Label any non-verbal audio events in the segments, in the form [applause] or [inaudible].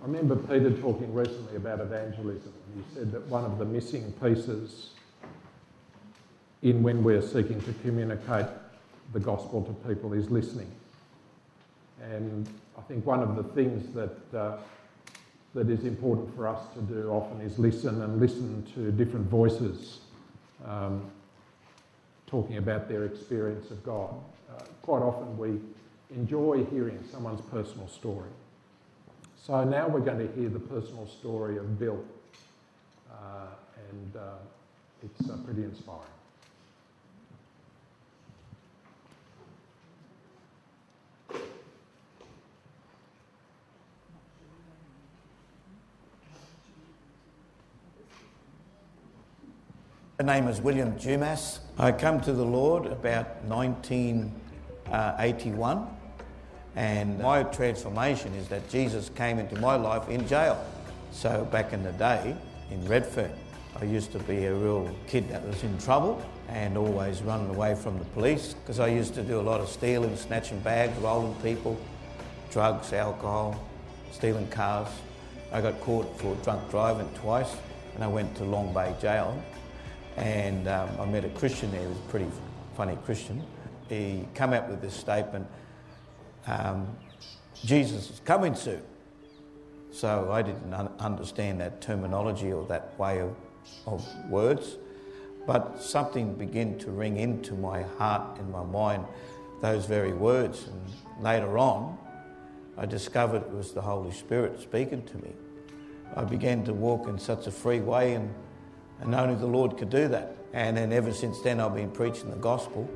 I remember Peter talking recently about evangelism. He said that one of the missing pieces in when we're seeking to communicate the gospel to people is listening. And I think one of the things that, uh, that is important for us to do often is listen and listen to different voices um, talking about their experience of God. Uh, quite often we enjoy hearing someone's personal story. So now we're going to hear the personal story of Bill, uh, and uh, it's uh, pretty inspiring. My name is William Dumas. I come to the Lord about 1981, and my transformation is that Jesus came into my life in jail. So back in the day in Redfern, I used to be a real kid that was in trouble and always running away from the police because I used to do a lot of stealing, snatching bags, rolling people, drugs, alcohol, stealing cars. I got caught for drunk driving twice and I went to Long Bay Jail and um, I met a Christian there, he was a pretty funny Christian. He came out with this statement um, Jesus is coming soon. So I didn't un- understand that terminology or that way of, of words, but something began to ring into my heart and my mind those very words. And later on, I discovered it was the Holy Spirit speaking to me. I began to walk in such a free way and and only the Lord could do that. And then ever since then, I've been preaching the gospel.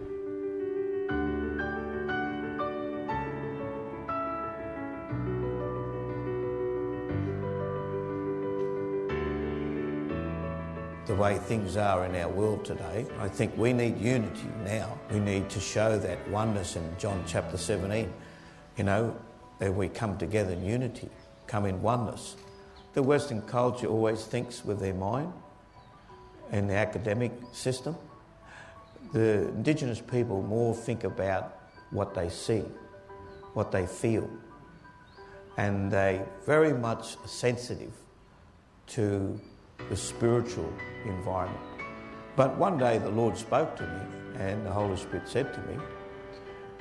The way things are in our world today, I think we need unity now. We need to show that oneness in John chapter 17. You know, that we come together in unity, come in oneness. The Western culture always thinks with their mind, in the academic system. The Indigenous people more think about what they see, what they feel, and they very much sensitive to the spiritual environment. But one day the Lord spoke to me, and the Holy Spirit said to me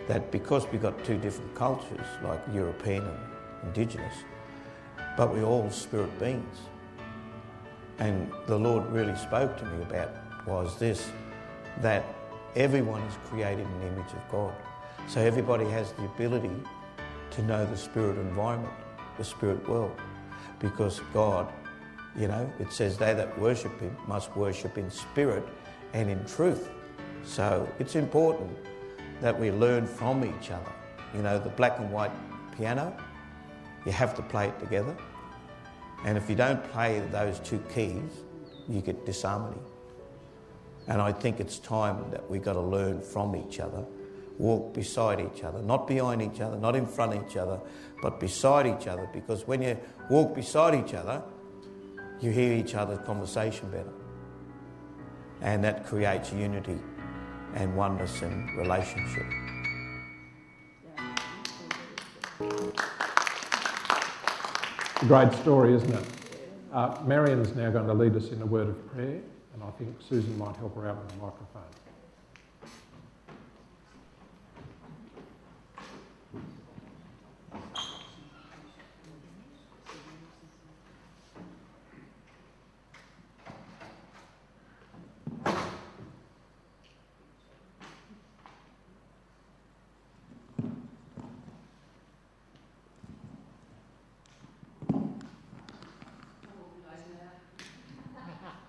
that because we've got two different cultures, like European and Indigenous, but we're all spirit beings and the Lord really spoke to me about was this that everyone is created in the image of God. So everybody has the ability to know the spirit environment, the spirit world, because God, you know, it says they that worship Him must worship in spirit and in truth. So it's important that we learn from each other. You know, the black and white piano, you have to play it together. And if you don't play those two keys, you get disharmony. And I think it's time that we've got to learn from each other, walk beside each other, not behind each other, not in front of each other, but beside each other. Because when you walk beside each other, you hear each other's conversation better. And that creates unity and oneness and relationship. great story, isn't it? Uh, Marion's now going to lead us in a word of prayer, and I think Susan might help her out with the microphone.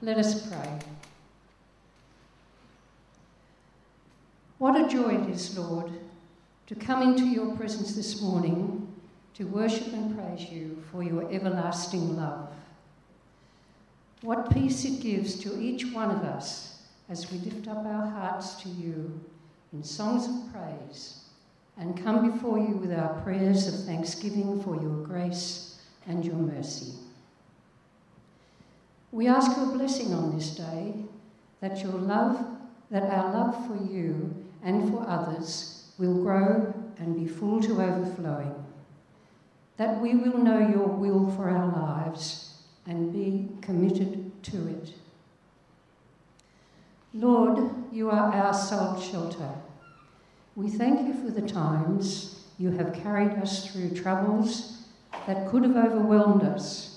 Let us pray. What a joy it is, Lord, to come into your presence this morning to worship and praise you for your everlasting love. What peace it gives to each one of us as we lift up our hearts to you in songs of praise and come before you with our prayers of thanksgiving for your grace and your mercy. We ask your blessing on this day, that your love, that our love for you and for others will grow and be full to overflowing. that we will know your will for our lives and be committed to it. Lord, you are our sole shelter. We thank you for the times you have carried us through troubles that could have overwhelmed us,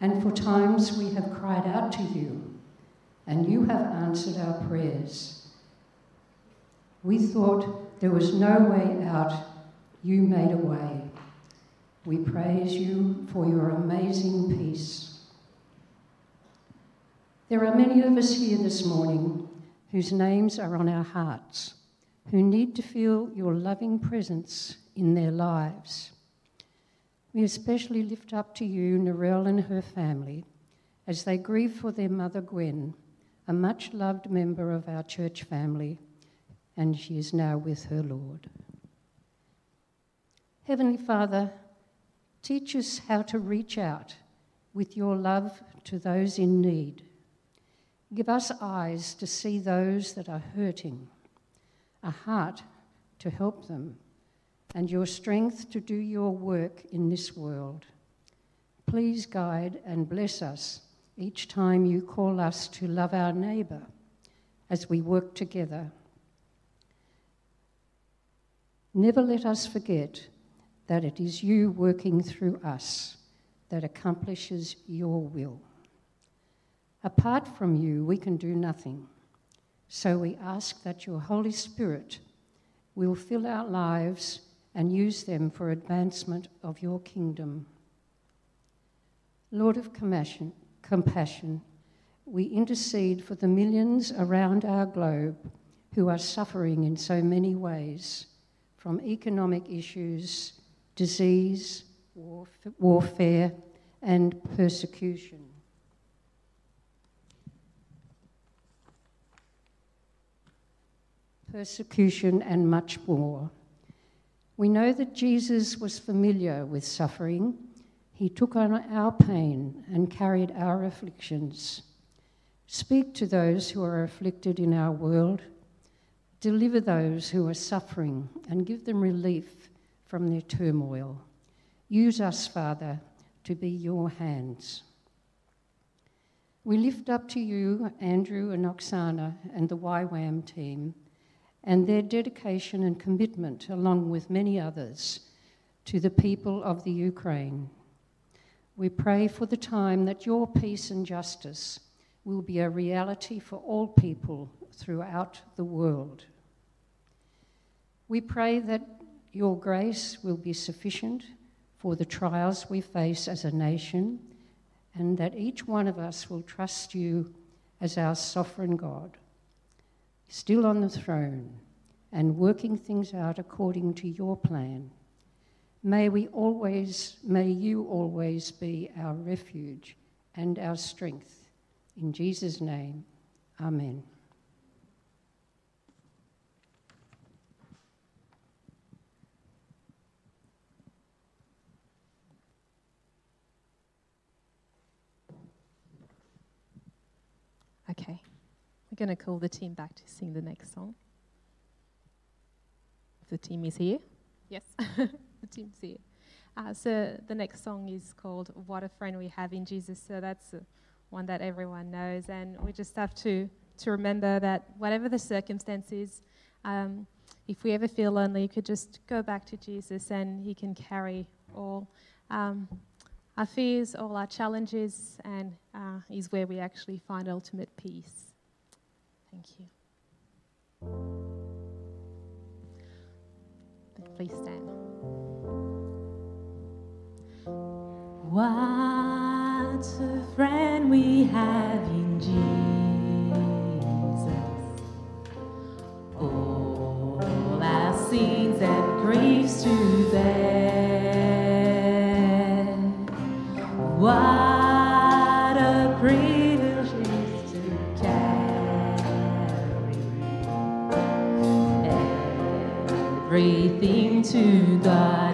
and for times we have cried out to you, and you have answered our prayers. We thought there was no way out, you made a way. We praise you for your amazing peace. There are many of us here this morning whose names are on our hearts, who need to feel your loving presence in their lives. We especially lift up to you Narelle and her family as they grieve for their mother Gwen, a much loved member of our church family, and she is now with her Lord. Heavenly Father, teach us how to reach out with your love to those in need. Give us eyes to see those that are hurting, a heart to help them, and your strength to do your work in this world. Please guide and bless us each time you call us to love our neighbour as we work together. Never let us forget that it is you working through us that accomplishes your will. Apart from you, we can do nothing. So we ask that your Holy Spirit will fill our lives and use them for advancement of your kingdom. Lord of compassion, compassion, we intercede for the millions around our globe who are suffering in so many ways, from economic issues, disease, warfare, and persecution. Persecution and much more. We know that Jesus was familiar with suffering. He took on our pain and carried our afflictions. Speak to those who are afflicted in our world. Deliver those who are suffering and give them relief from their turmoil. Use us, Father, to be your hands. We lift up to you Andrew and Oksana and the YWAM team and their dedication and commitment, along with many others, to the people of the Ukraine. We pray for the time that your peace and justice will be a reality for all people throughout the world. We pray that your grace will be sufficient for the trials we face as a nation, and that each one of us will trust you as our sovereign God, still on the throne and working things out according to your plan. May we always, may you always be our refuge and our strength. In Jesus' name, Amen. Okay, we're going to call the team back to sing the next song. If the team is here. Yes, [laughs] the team's here. Uh, so the next song is called What a Friend We Have in Jesus. So that's uh, one that everyone knows. And we just have to, to remember that whatever the circumstances, um, if we ever feel lonely, you could just go back to Jesus and He can carry all um, our fears, all our challenges, and uh, is where we actually find ultimate peace. Thank you. Please stand. What a friend we have in Jesus. All our sins and griefs to bear. What everything to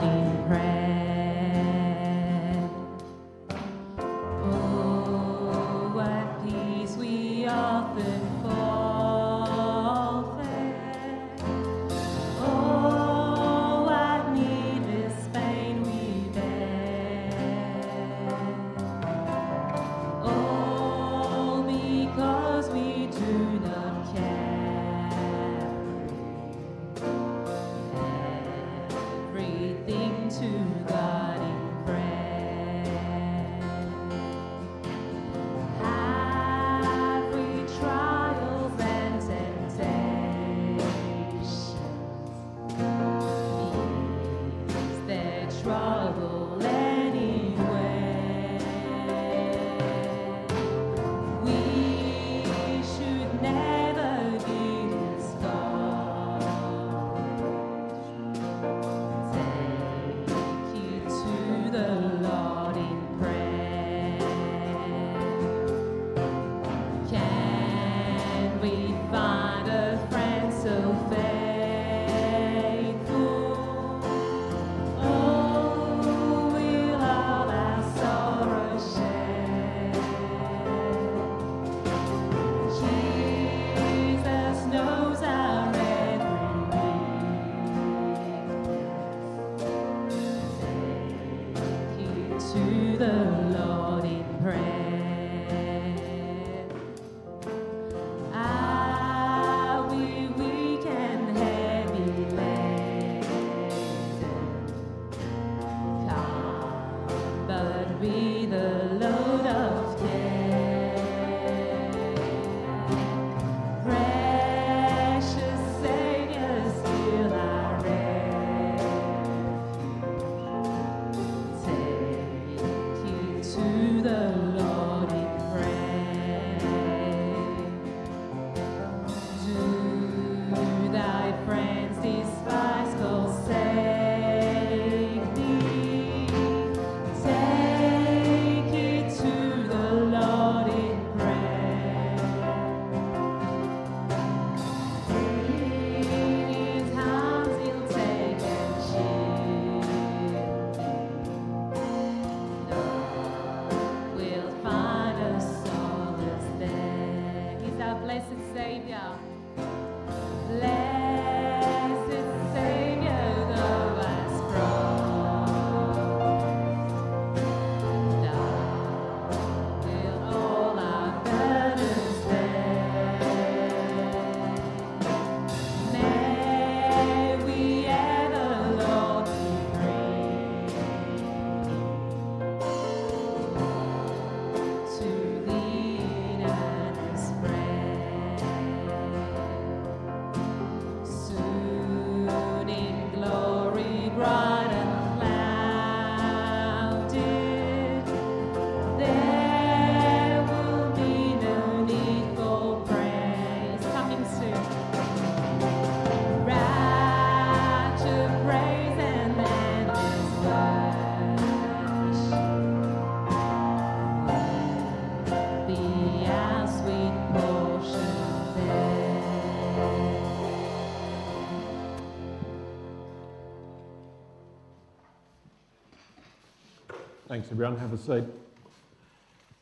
everyone. Have a seat.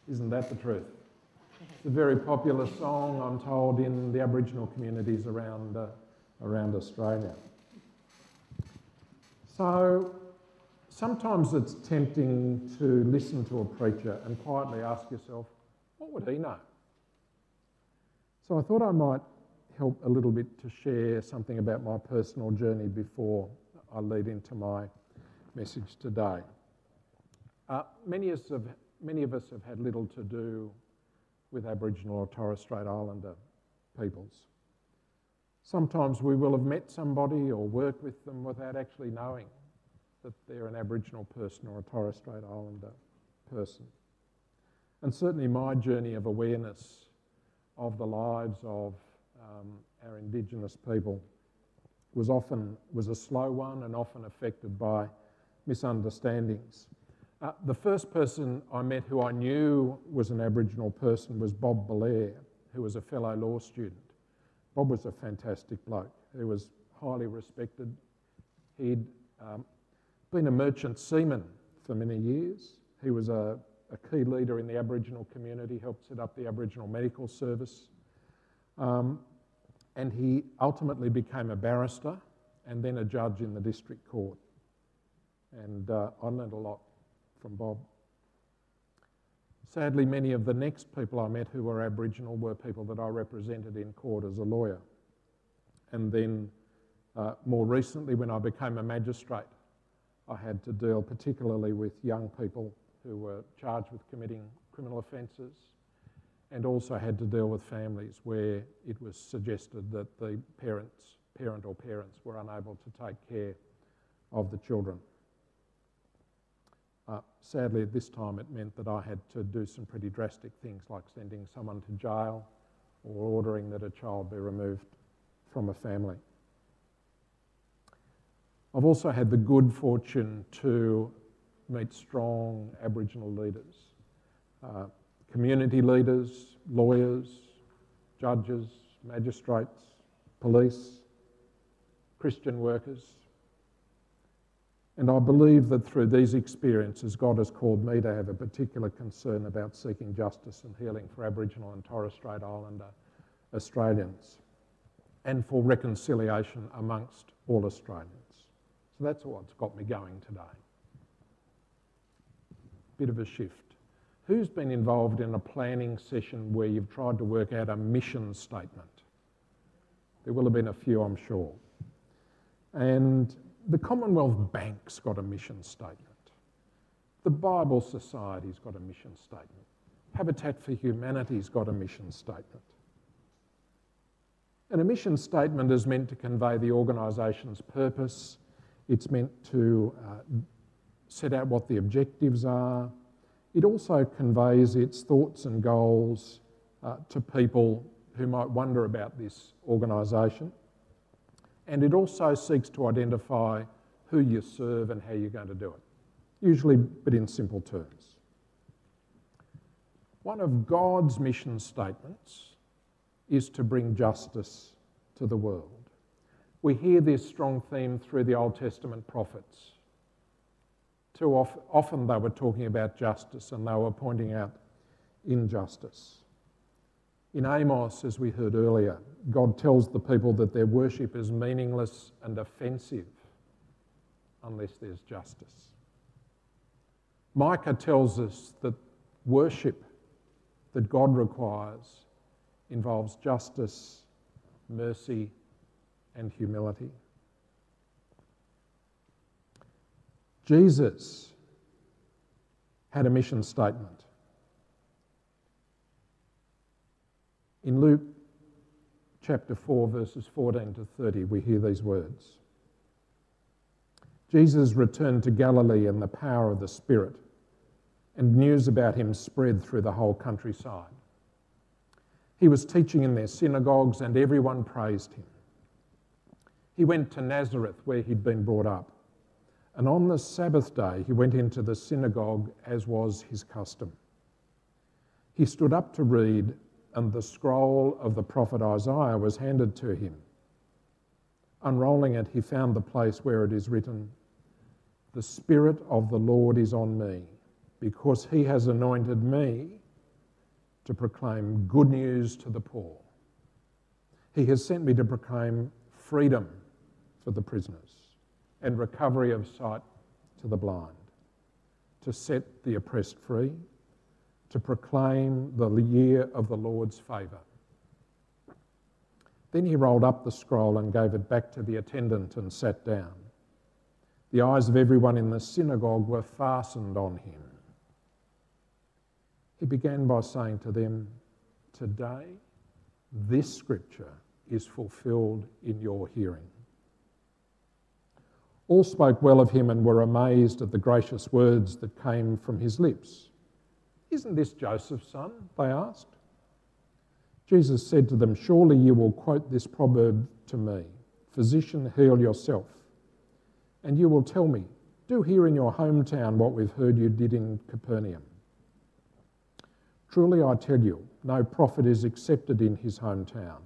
Isn't that the truth? It's a very popular song, I'm told, in the Aboriginal communities around, uh, around Australia. So sometimes it's tempting to listen to a preacher and quietly ask yourself, what would he know? So I thought I might help a little bit to share something about my personal journey before I lead into my message today. Uh, many, of us have, many of us have had little to do with Aboriginal or Torres Strait Islander peoples. Sometimes we will have met somebody or worked with them without actually knowing that they're an Aboriginal person or a Torres Strait Islander person. And certainly my journey of awareness of the lives of um, our Indigenous people was often was a slow one and often affected by misunderstandings. Uh, the first person I met who I knew was an Aboriginal person was Bob Bellear, who was a fellow law student. Bob was a fantastic bloke. He was highly respected. He'd um, been a merchant seaman for many years. He was a, a key leader in the Aboriginal community, helped set up the Aboriginal Medical Service. Um, and he ultimately became a barrister and then a judge in the district court. And uh, I learned a lot from Bob. Sadly, many of the next people I met who were Aboriginal were people that I represented in court as a lawyer. And then uh, more recently, when I became a magistrate, I had to deal particularly with young people who were charged with committing criminal offences and also had to deal with families where it was suggested that the parents, parent or parents were unable to take care of the children. Uh, sadly, at this time, it meant that I had to do some pretty drastic things like sending someone to jail or ordering that a child be removed from a family. I've also had the good fortune to meet strong Aboriginal leaders, uh, community leaders, lawyers, judges, magistrates, police, Christian workers. And I believe that through these experiences, God has called me to have a particular concern about seeking justice and healing for Aboriginal and Torres Strait Islander Australians and for reconciliation amongst all Australians. So that's what's got me going today. bit of a shift. Who's been involved in a planning session where you've tried to work out a mission statement? There will have been a few, I'm sure. And the Commonwealth Bank's got a mission statement. The Bible Society's got a mission statement. Habitat for Humanity's got a mission statement. And a mission statement is meant to convey the organisation's purpose, it's meant to uh, set out what the objectives are. It also conveys its thoughts and goals uh, to people who might wonder about this organisation. And it also seeks to identify who you serve and how you're going to do it, usually, but in simple terms. One of God's mission statements is to bring justice to the world. We hear this strong theme through the Old Testament prophets. Too often they were talking about justice and they were pointing out injustice. In Amos, as we heard earlier, God tells the people that their worship is meaningless and offensive unless there's justice. Micah tells us that worship that God requires involves justice, mercy, and humility. Jesus had a mission statement. In Luke chapter 4, verses 14 to 30, we hear these words Jesus returned to Galilee in the power of the Spirit, and news about him spread through the whole countryside. He was teaching in their synagogues, and everyone praised him. He went to Nazareth, where he'd been brought up. And on the Sabbath day, he went into the synagogue, as was his custom. He stood up to read, and the scroll of the prophet Isaiah was handed to him. Unrolling it, he found the place where it is written, The Spirit of the Lord is on me, because he has anointed me to proclaim good news to the poor. He has sent me to proclaim freedom for the prisoners and recovery of sight to the blind, to set the oppressed free, to proclaim the year of the Lord's favour. Then he rolled up the scroll and gave it back to the attendant and sat down. The eyes of everyone in the synagogue were fastened on him. He began by saying to them, Today, this scripture is fulfilled in your hearing. All spoke well of him and were amazed at the gracious words that came from his lips. Isn't this Joseph's son? They asked. Jesus said to them, Surely you will quote this proverb to me Physician, heal yourself. And you will tell me, Do here in your hometown what we've heard you did in Capernaum. Truly I tell you, no prophet is accepted in his hometown.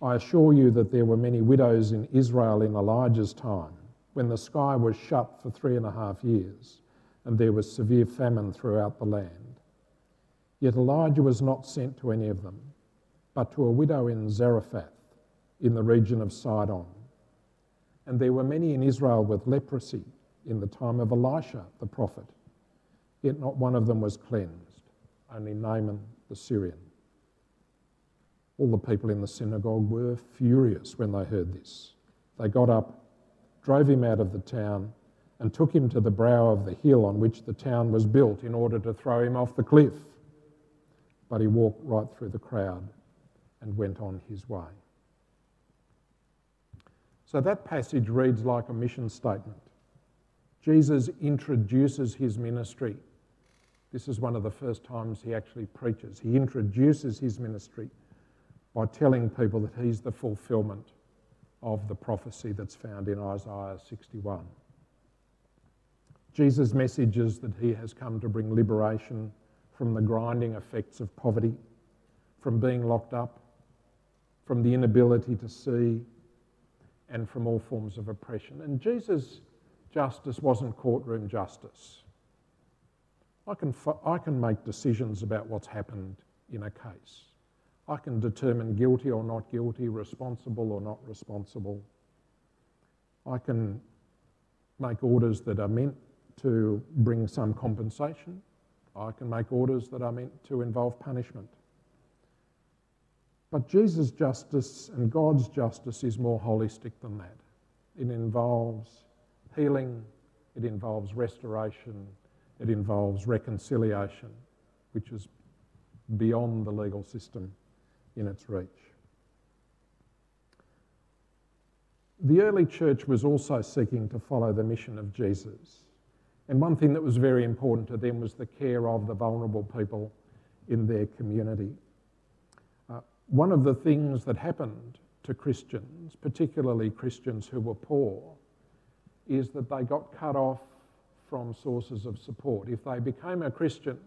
I assure you that there were many widows in Israel in Elijah's time, when the sky was shut for three and a half years, and there was severe famine throughout the land. Yet Elijah was not sent to any of them, but to a widow in Zarephath, in the region of Sidon. And there were many in Israel with leprosy in the time of Elisha the prophet, yet not one of them was cleansed only Naaman the Syrian. All the people in the synagogue were furious when they heard this. They got up, drove him out of the town, and took him to the brow of the hill on which the town was built in order to throw him off the cliff. But he walked right through the crowd and went on his way. So that passage reads like a mission statement. Jesus introduces his ministry this is one of the first times he actually preaches. He introduces his ministry by telling people that he's the fulfillment of the prophecy that's found in Isaiah 61. Jesus' message is that he has come to bring liberation from the grinding effects of poverty, from being locked up, from the inability to see, and from all forms of oppression. And Jesus' justice wasn't courtroom justice. I can, I can make decisions about what's happened in a case. I can determine guilty or not guilty, responsible or not responsible. I can make orders that are meant to bring some compensation. I can make orders that are meant to involve punishment. But Jesus' justice and God's justice is more holistic than that. It involves healing, it involves restoration, it involves reconciliation, which is beyond the legal system in its reach. The early church was also seeking to follow the mission of Jesus. And one thing that was very important to them was the care of the vulnerable people in their community. Uh, one of the things that happened to Christians, particularly Christians who were poor, is that they got cut off from sources of support. If they became a Christian,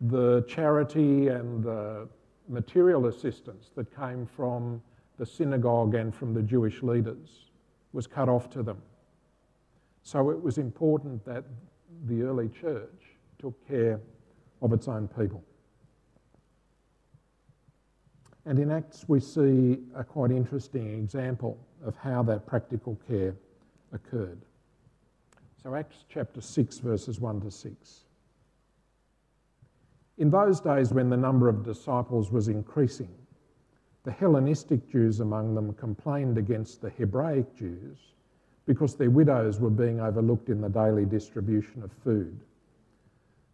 the charity and the material assistance that came from the synagogue and from the Jewish leaders was cut off to them. So it was important that the early church took care of its own people. And in Acts, we see a quite interesting example of how that practical care occurred. So, Acts chapter 6, verses 1 to 6. In those days, when the number of disciples was increasing, the Hellenistic Jews among them complained against the Hebraic Jews because their widows were being overlooked in the daily distribution of food.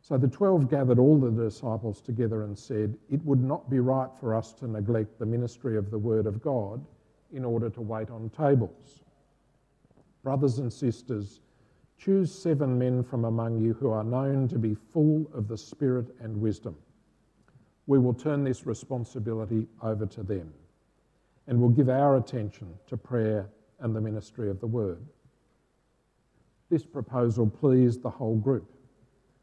So the twelve gathered all the disciples together and said, It would not be right for us to neglect the ministry of the Word of God in order to wait on tables. Brothers and sisters, choose seven men from among you who are known to be full of the Spirit and wisdom. We will turn this responsibility over to them and will give our attention to prayer and the ministry of the Word. This proposal pleased the whole group.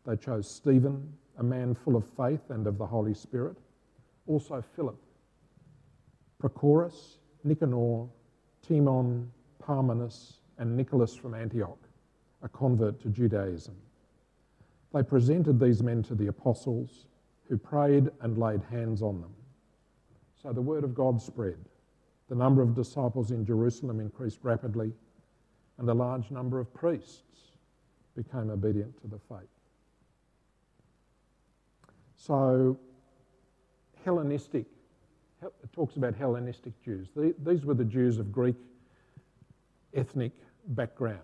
They chose Stephen, a man full of faith and of the Holy Spirit, also Philip, Prochorus, Nicanor, Timon, Parmenas, and Nicholas from Antioch, a convert to Judaism. They presented these men to the apostles, who prayed and laid hands on them. So the word of God spread. The number of disciples in Jerusalem increased rapidly, and a large number of priests became obedient to the faith. So, Hellenistic, it talks about Hellenistic Jews. These were the Jews of Greek ethnic background.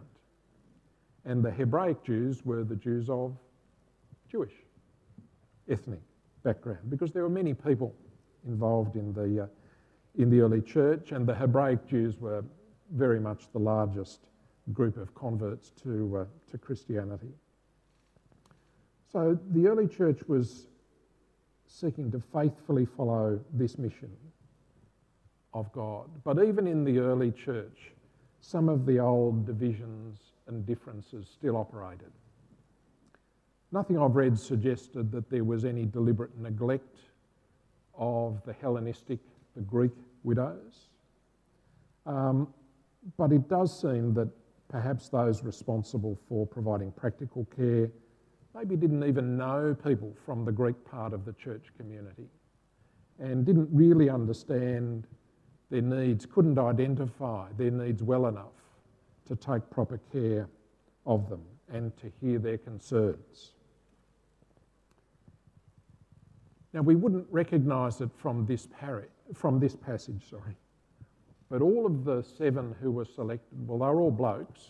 And the Hebraic Jews were the Jews of Jewish ethnic background because there were many people involved in the, uh, in the early church, and the Hebraic Jews were very much the largest group of converts to, uh, to Christianity. So the early church was seeking to faithfully follow this mission of God. But even in the early church, some of the old divisions and differences still operated. Nothing I've read suggested that there was any deliberate neglect of the Hellenistic, the Greek widows. Um, but it does seem that perhaps those responsible for providing practical care maybe didn't even know people from the Greek part of the church community and didn't really understand their needs, couldn't identify their needs well enough to take proper care of them and to hear their concerns. Now, we wouldn't recognise it from this, pari- from this passage, sorry. But all of the seven who were selected, well, they're all blokes,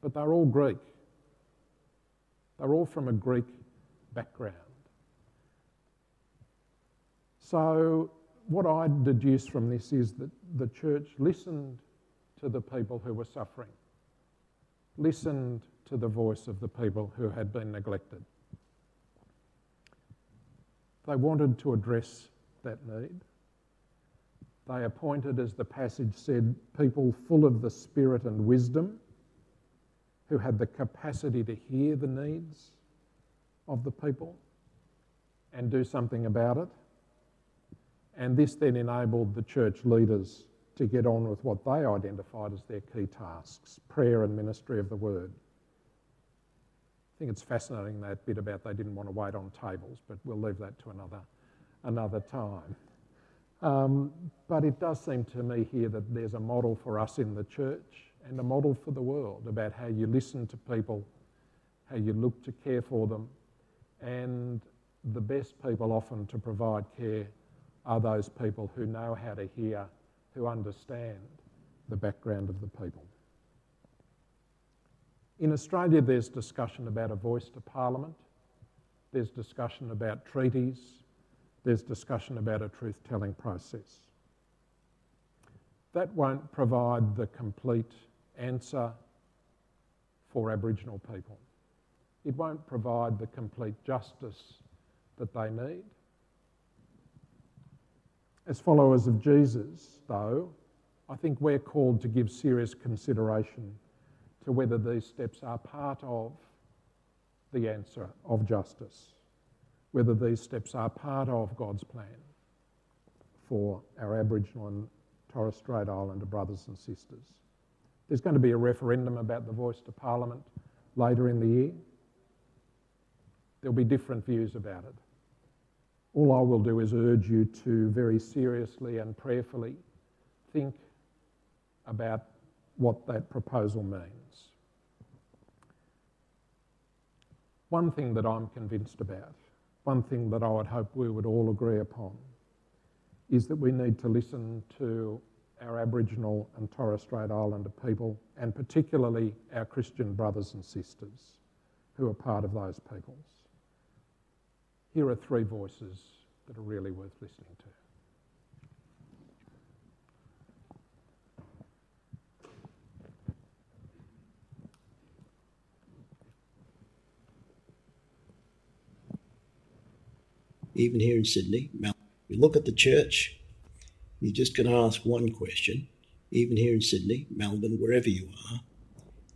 but they're all Greek. They're all from a Greek background. So, what I deduce from this is that the church listened to the people who were suffering, listened to the voice of the people who had been neglected. They wanted to address that need. They appointed, as the passage said, people full of the Spirit and wisdom who had the capacity to hear the needs of the people and do something about it. And this then enabled the church leaders to get on with what they identified as their key tasks prayer and ministry of the word. I think it's fascinating that bit about they didn't want to wait on tables, but we'll leave that to another, another time. Um, but it does seem to me here that there's a model for us in the church and a model for the world about how you listen to people how you look to care for them, and the best people often to provide care are those people who know how to hear, who understand the background of the people. In Australia, there's discussion about a voice to Parliament, there's discussion about treaties, there's discussion about a truth telling process. That won't provide the complete answer for Aboriginal people. It won't provide the complete justice that they need. As followers of Jesus, though, I think we're called to give serious consideration to whether these steps are part of the answer of justice, whether these steps are part of God's plan for our Aboriginal and Torres Strait Islander brothers and sisters. There's going to be a referendum about the voice to Parliament later in the year. There'll be different views about it. All I will do is urge you to very seriously and prayerfully think about what that proposal means. One thing that I'm convinced about, one thing that I would hope we would all agree upon, is that we need to listen to our Aboriginal and Torres Strait Islander people, and particularly our Christian brothers and sisters who are part of those peoples here are three voices that are really worth listening to. Even here in Sydney, Melbourne. you look at the church, you're just going to ask one question. Even here in Sydney, Melbourne, wherever you are,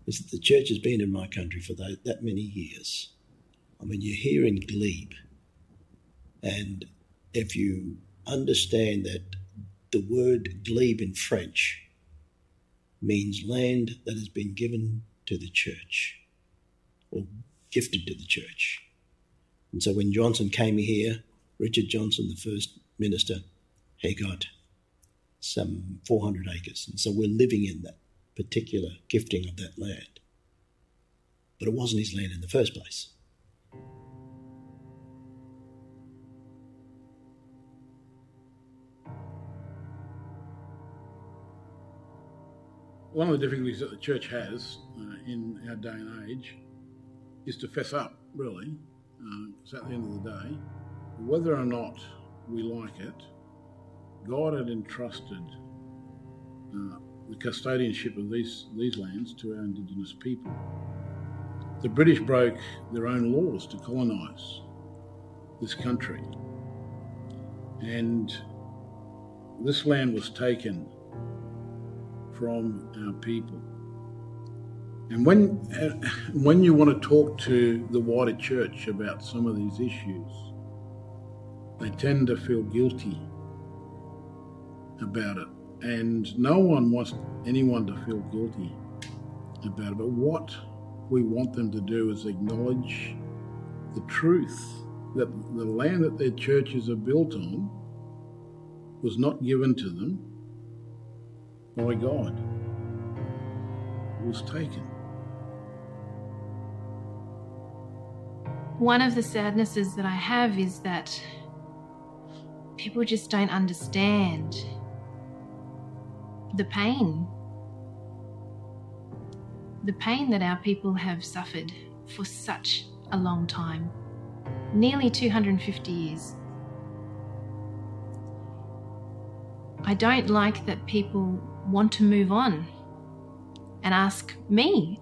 is that the church has been in my country for that, that many years. I mean, you're here in Glebe and if you understand that the word glebe in French means land that has been given to the church or gifted to the church. And so when Johnson came here, Richard Johnson, the first minister, he got some 400 acres. And so we're living in that particular gifting of that land. But it wasn't his land in the first place. one of the difficulties that the church has uh, in our day and age is to fess up, really, because uh, at the end of the day, whether or not we like it, God had entrusted uh, the custodianship of these, these lands to our Indigenous people. The British broke their own laws to colonise this country, and this land was taken from our people. And when, uh, [laughs] when you want to talk to the wider church about some of these issues, they tend to feel guilty about it. And no one wants anyone to feel guilty about it. But what we want them to do is acknowledge the truth that the land that their churches are built on was not given to them by God it was taken. One of the sadnesses that I have is that people just don't understand the pain. The pain that our people have suffered for such a long time nearly 250 years. I don't like that people want to move on and ask me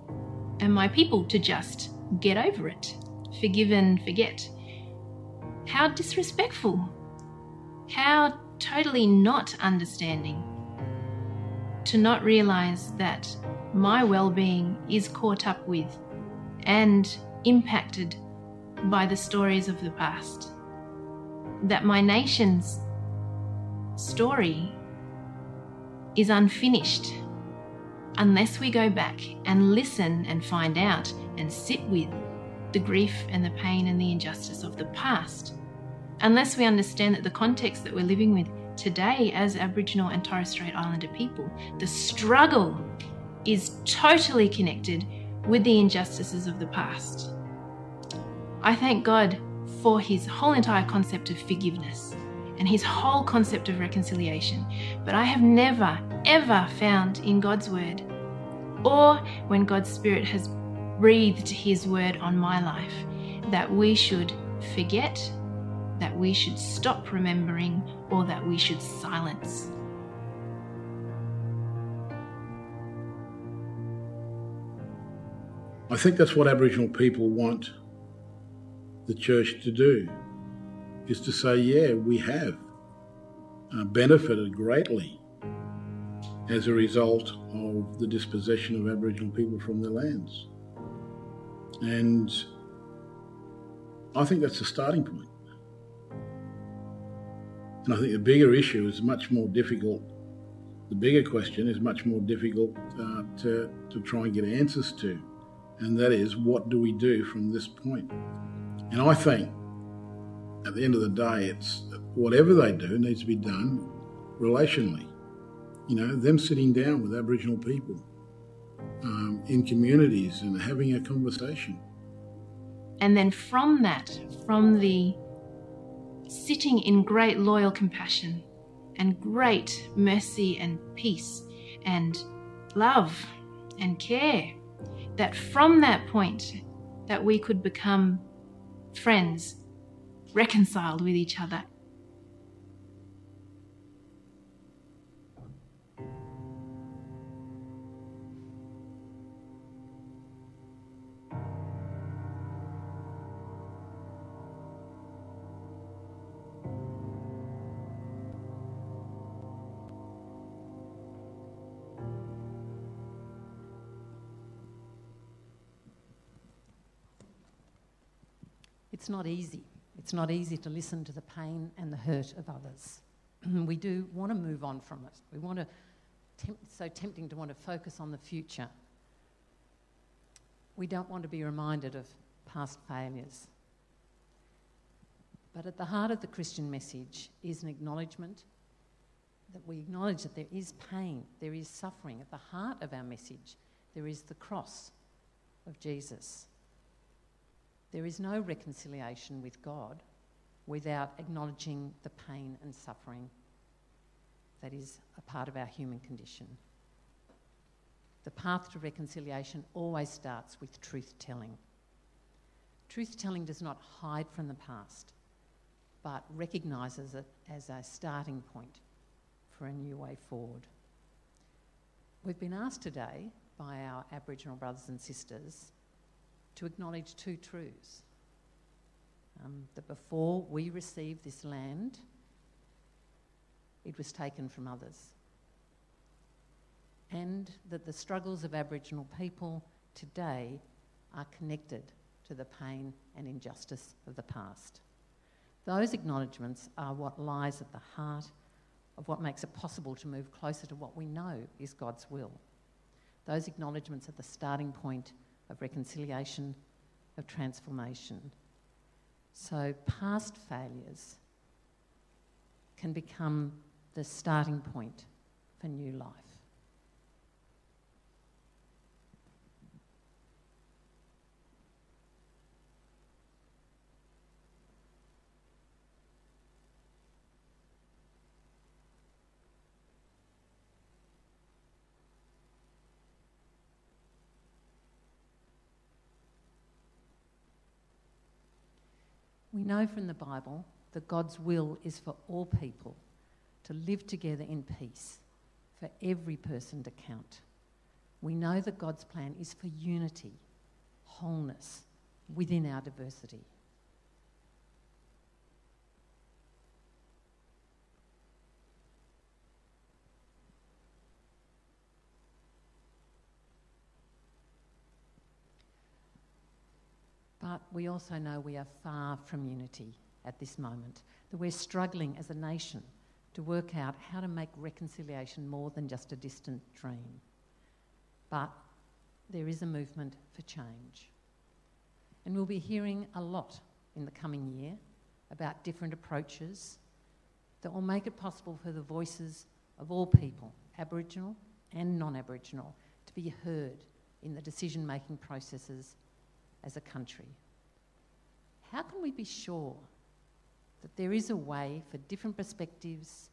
and my people to just get over it, forgive and forget. How disrespectful. How totally not understanding. To not realize that my well being is caught up with and impacted by the stories of the past. That my nation's story is unfinished unless we go back and listen and find out and sit with the grief and the pain and the injustice of the past. Unless we understand that the context that we're living with today as Aboriginal and Torres Strait Islander people, the struggle is totally connected with the injustices of the past. I thank God for his whole entire concept of forgiveness and his whole concept of reconciliation. But I have never, ever found in God's word, or when God's Spirit has breathed his word on my life, that we should forget, that we should stop remembering, or that we should silence. I think that's what Aboriginal people want the church to do, is to say, yeah, we have uh, benefited greatly as a result of the dispossession of Aboriginal people from their lands. And I think that's the starting point. And I think the bigger issue is much more difficult. The bigger question is much more difficult uh, to, to try and get answers to. And that is, what do we do from this point? And I think at the end of the day, it's whatever they do needs to be done relationally. You know, them sitting down with Aboriginal people um, in communities and having a conversation. And then from that, from the sitting in great loyal compassion and great mercy and peace and love and care, that from that point that we could become friends, reconciled with each other. It's not easy. It's not easy to listen to the pain and the hurt of others. [clears throat] we do want to move on from it. We want to, tempt, so tempting to want to focus on the future. We don't want to be reminded of past failures. But at the heart of the Christian message is an acknowledgement that we acknowledge that there is pain, there is suffering. At the heart of our message, there is the cross of Jesus. There is no reconciliation with God without acknowledging the pain and suffering that is a part of our human condition. The path to reconciliation always starts with truth telling. Truth telling does not hide from the past, but recognises it as a starting point for a new way forward. We've been asked today by our Aboriginal brothers and sisters to acknowledge two truths. Um, that before we received this land, it was taken from others. And that the struggles of Aboriginal people today are connected to the pain and injustice of the past. Those acknowledgements are what lies at the heart of what makes it possible to move closer to what we know is God's will. Those acknowledgements are the starting point of reconciliation, of transformation. So, past failures can become the starting point for new life. We know from the Bible that God's will is for all people to live together in peace, for every person to count. We know that God's plan is for unity, wholeness within our diversity. But we also know we are far from unity at this moment, that we're struggling as a nation to work out how to make reconciliation more than just a distant dream. But there is a movement for change. And we'll be hearing a lot in the coming year about different approaches that will make it possible for the voices of all people, Aboriginal and non Aboriginal, to be heard in the decision making processes as a country. How can we be sure that there is a way for different perspectives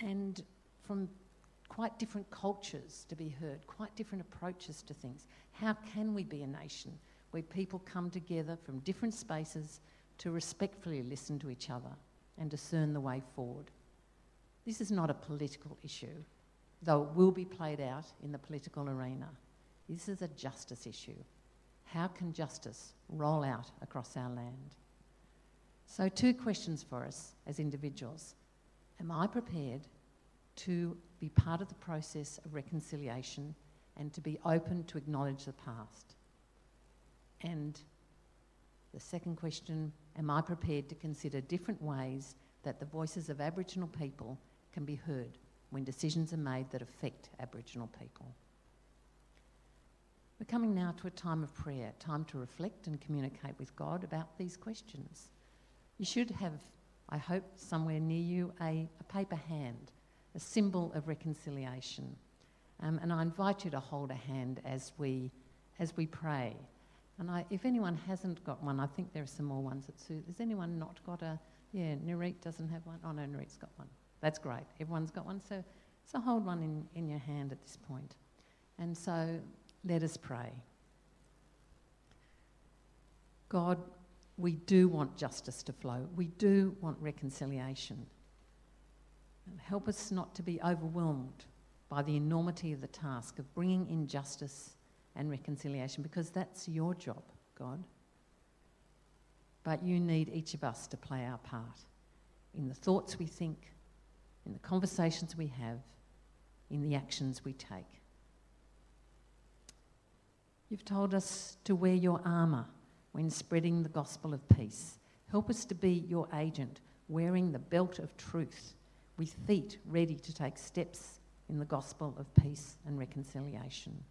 and from quite different cultures to be heard, quite different approaches to things? How can we be a nation where people come together from different spaces to respectfully listen to each other and discern the way forward? This is not a political issue, though it will be played out in the political arena. This is a justice issue. How can justice roll out across our land? So, two questions for us as individuals. Am I prepared to be part of the process of reconciliation and to be open to acknowledge the past? And the second question Am I prepared to consider different ways that the voices of Aboriginal people can be heard when decisions are made that affect Aboriginal people? We're coming now to a time of prayer, time to reflect and communicate with God about these questions. You should have, I hope, somewhere near you a, a paper hand, a symbol of reconciliation. Um, and I invite you to hold a hand as we, as we pray. And I, if anyone hasn't got one, I think there are some more ones at suit. Has anyone not got a? Yeah, Narit doesn't have one. Oh no, Narit's got one. That's great. Everyone's got one. So, so hold one in, in your hand at this point. And so let us pray. God, we do want justice to flow. We do want reconciliation. Help us not to be overwhelmed by the enormity of the task of bringing in justice and reconciliation because that's your job, God. But you need each of us to play our part in the thoughts we think, in the conversations we have, in the actions we take. You've told us to wear your armour when spreading the gospel of peace. Help us to be your agent, wearing the belt of truth, with feet ready to take steps in the gospel of peace and reconciliation.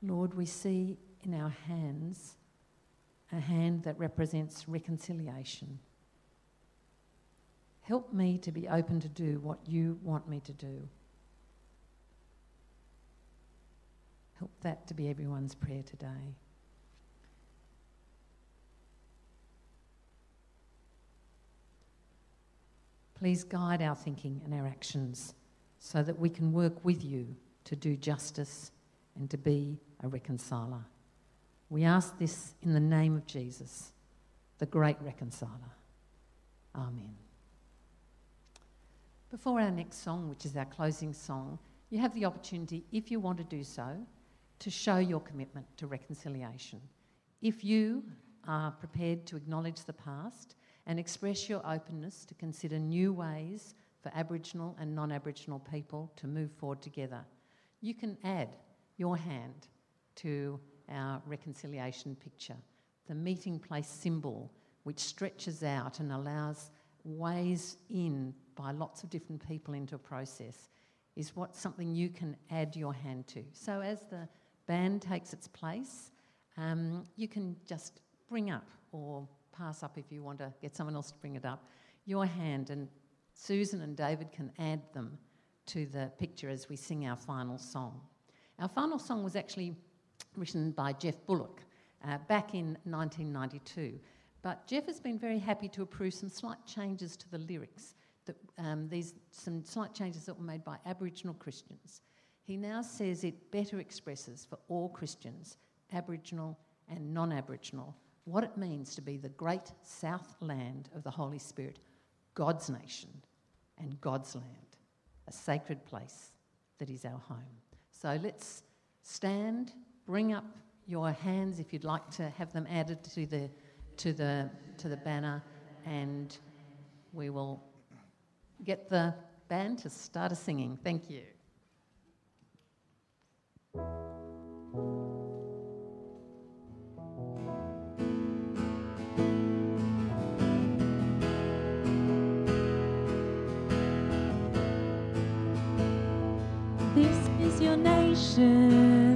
Lord, we see in our hands a hand that represents reconciliation. Help me to be open to do what you want me to do. Help that to be everyone's prayer today. Please guide our thinking and our actions so that we can work with you to do justice and to be a reconciler. We ask this in the name of Jesus, the great reconciler. Amen. Before our next song, which is our closing song, you have the opportunity, if you want to do so, to show your commitment to reconciliation. If you are prepared to acknowledge the past and express your openness to consider new ways for Aboriginal and non Aboriginal people to move forward together, you can add your hand to our reconciliation picture, the meeting place symbol, which stretches out and allows ways in by lots of different people into a process, is what something you can add your hand to. So as the band takes its place, um, you can just bring up or pass up if you want to get someone else to bring it up your hand, and Susan and David can add them to the picture as we sing our final song. Our final song was actually written by Geoff Bullock uh, back in 1992. But Geoff has been very happy to approve some slight changes to the lyrics. That, um, these some slight changes that were made by Aboriginal Christians. He now says it better expresses for all Christians, Aboriginal and non Aboriginal, what it means to be the great south land of the Holy Spirit, God's nation and God's land, a sacred place that is our home. So let's stand, bring up your hands if you'd like to have them added to the, to the, to the banner, and we will get the band to start a singing. Thank you. Is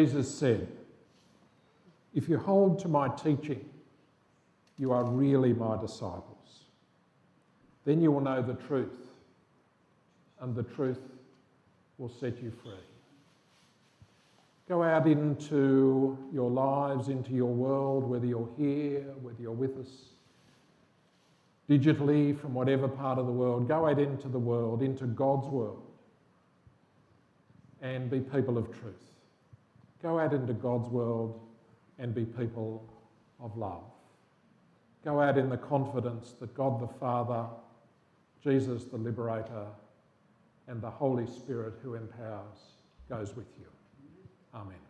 Jesus said, If you hold to my teaching, you are really my disciples. Then you will know the truth, and the truth will set you free. Go out into your lives, into your world, whether you're here, whether you're with us digitally from whatever part of the world. Go out into the world, into God's world, and be people of truth. Go out into God's world and be people of love. Go out in the confidence that God the Father, Jesus the Liberator, and the Holy Spirit who empowers goes with you. Amen.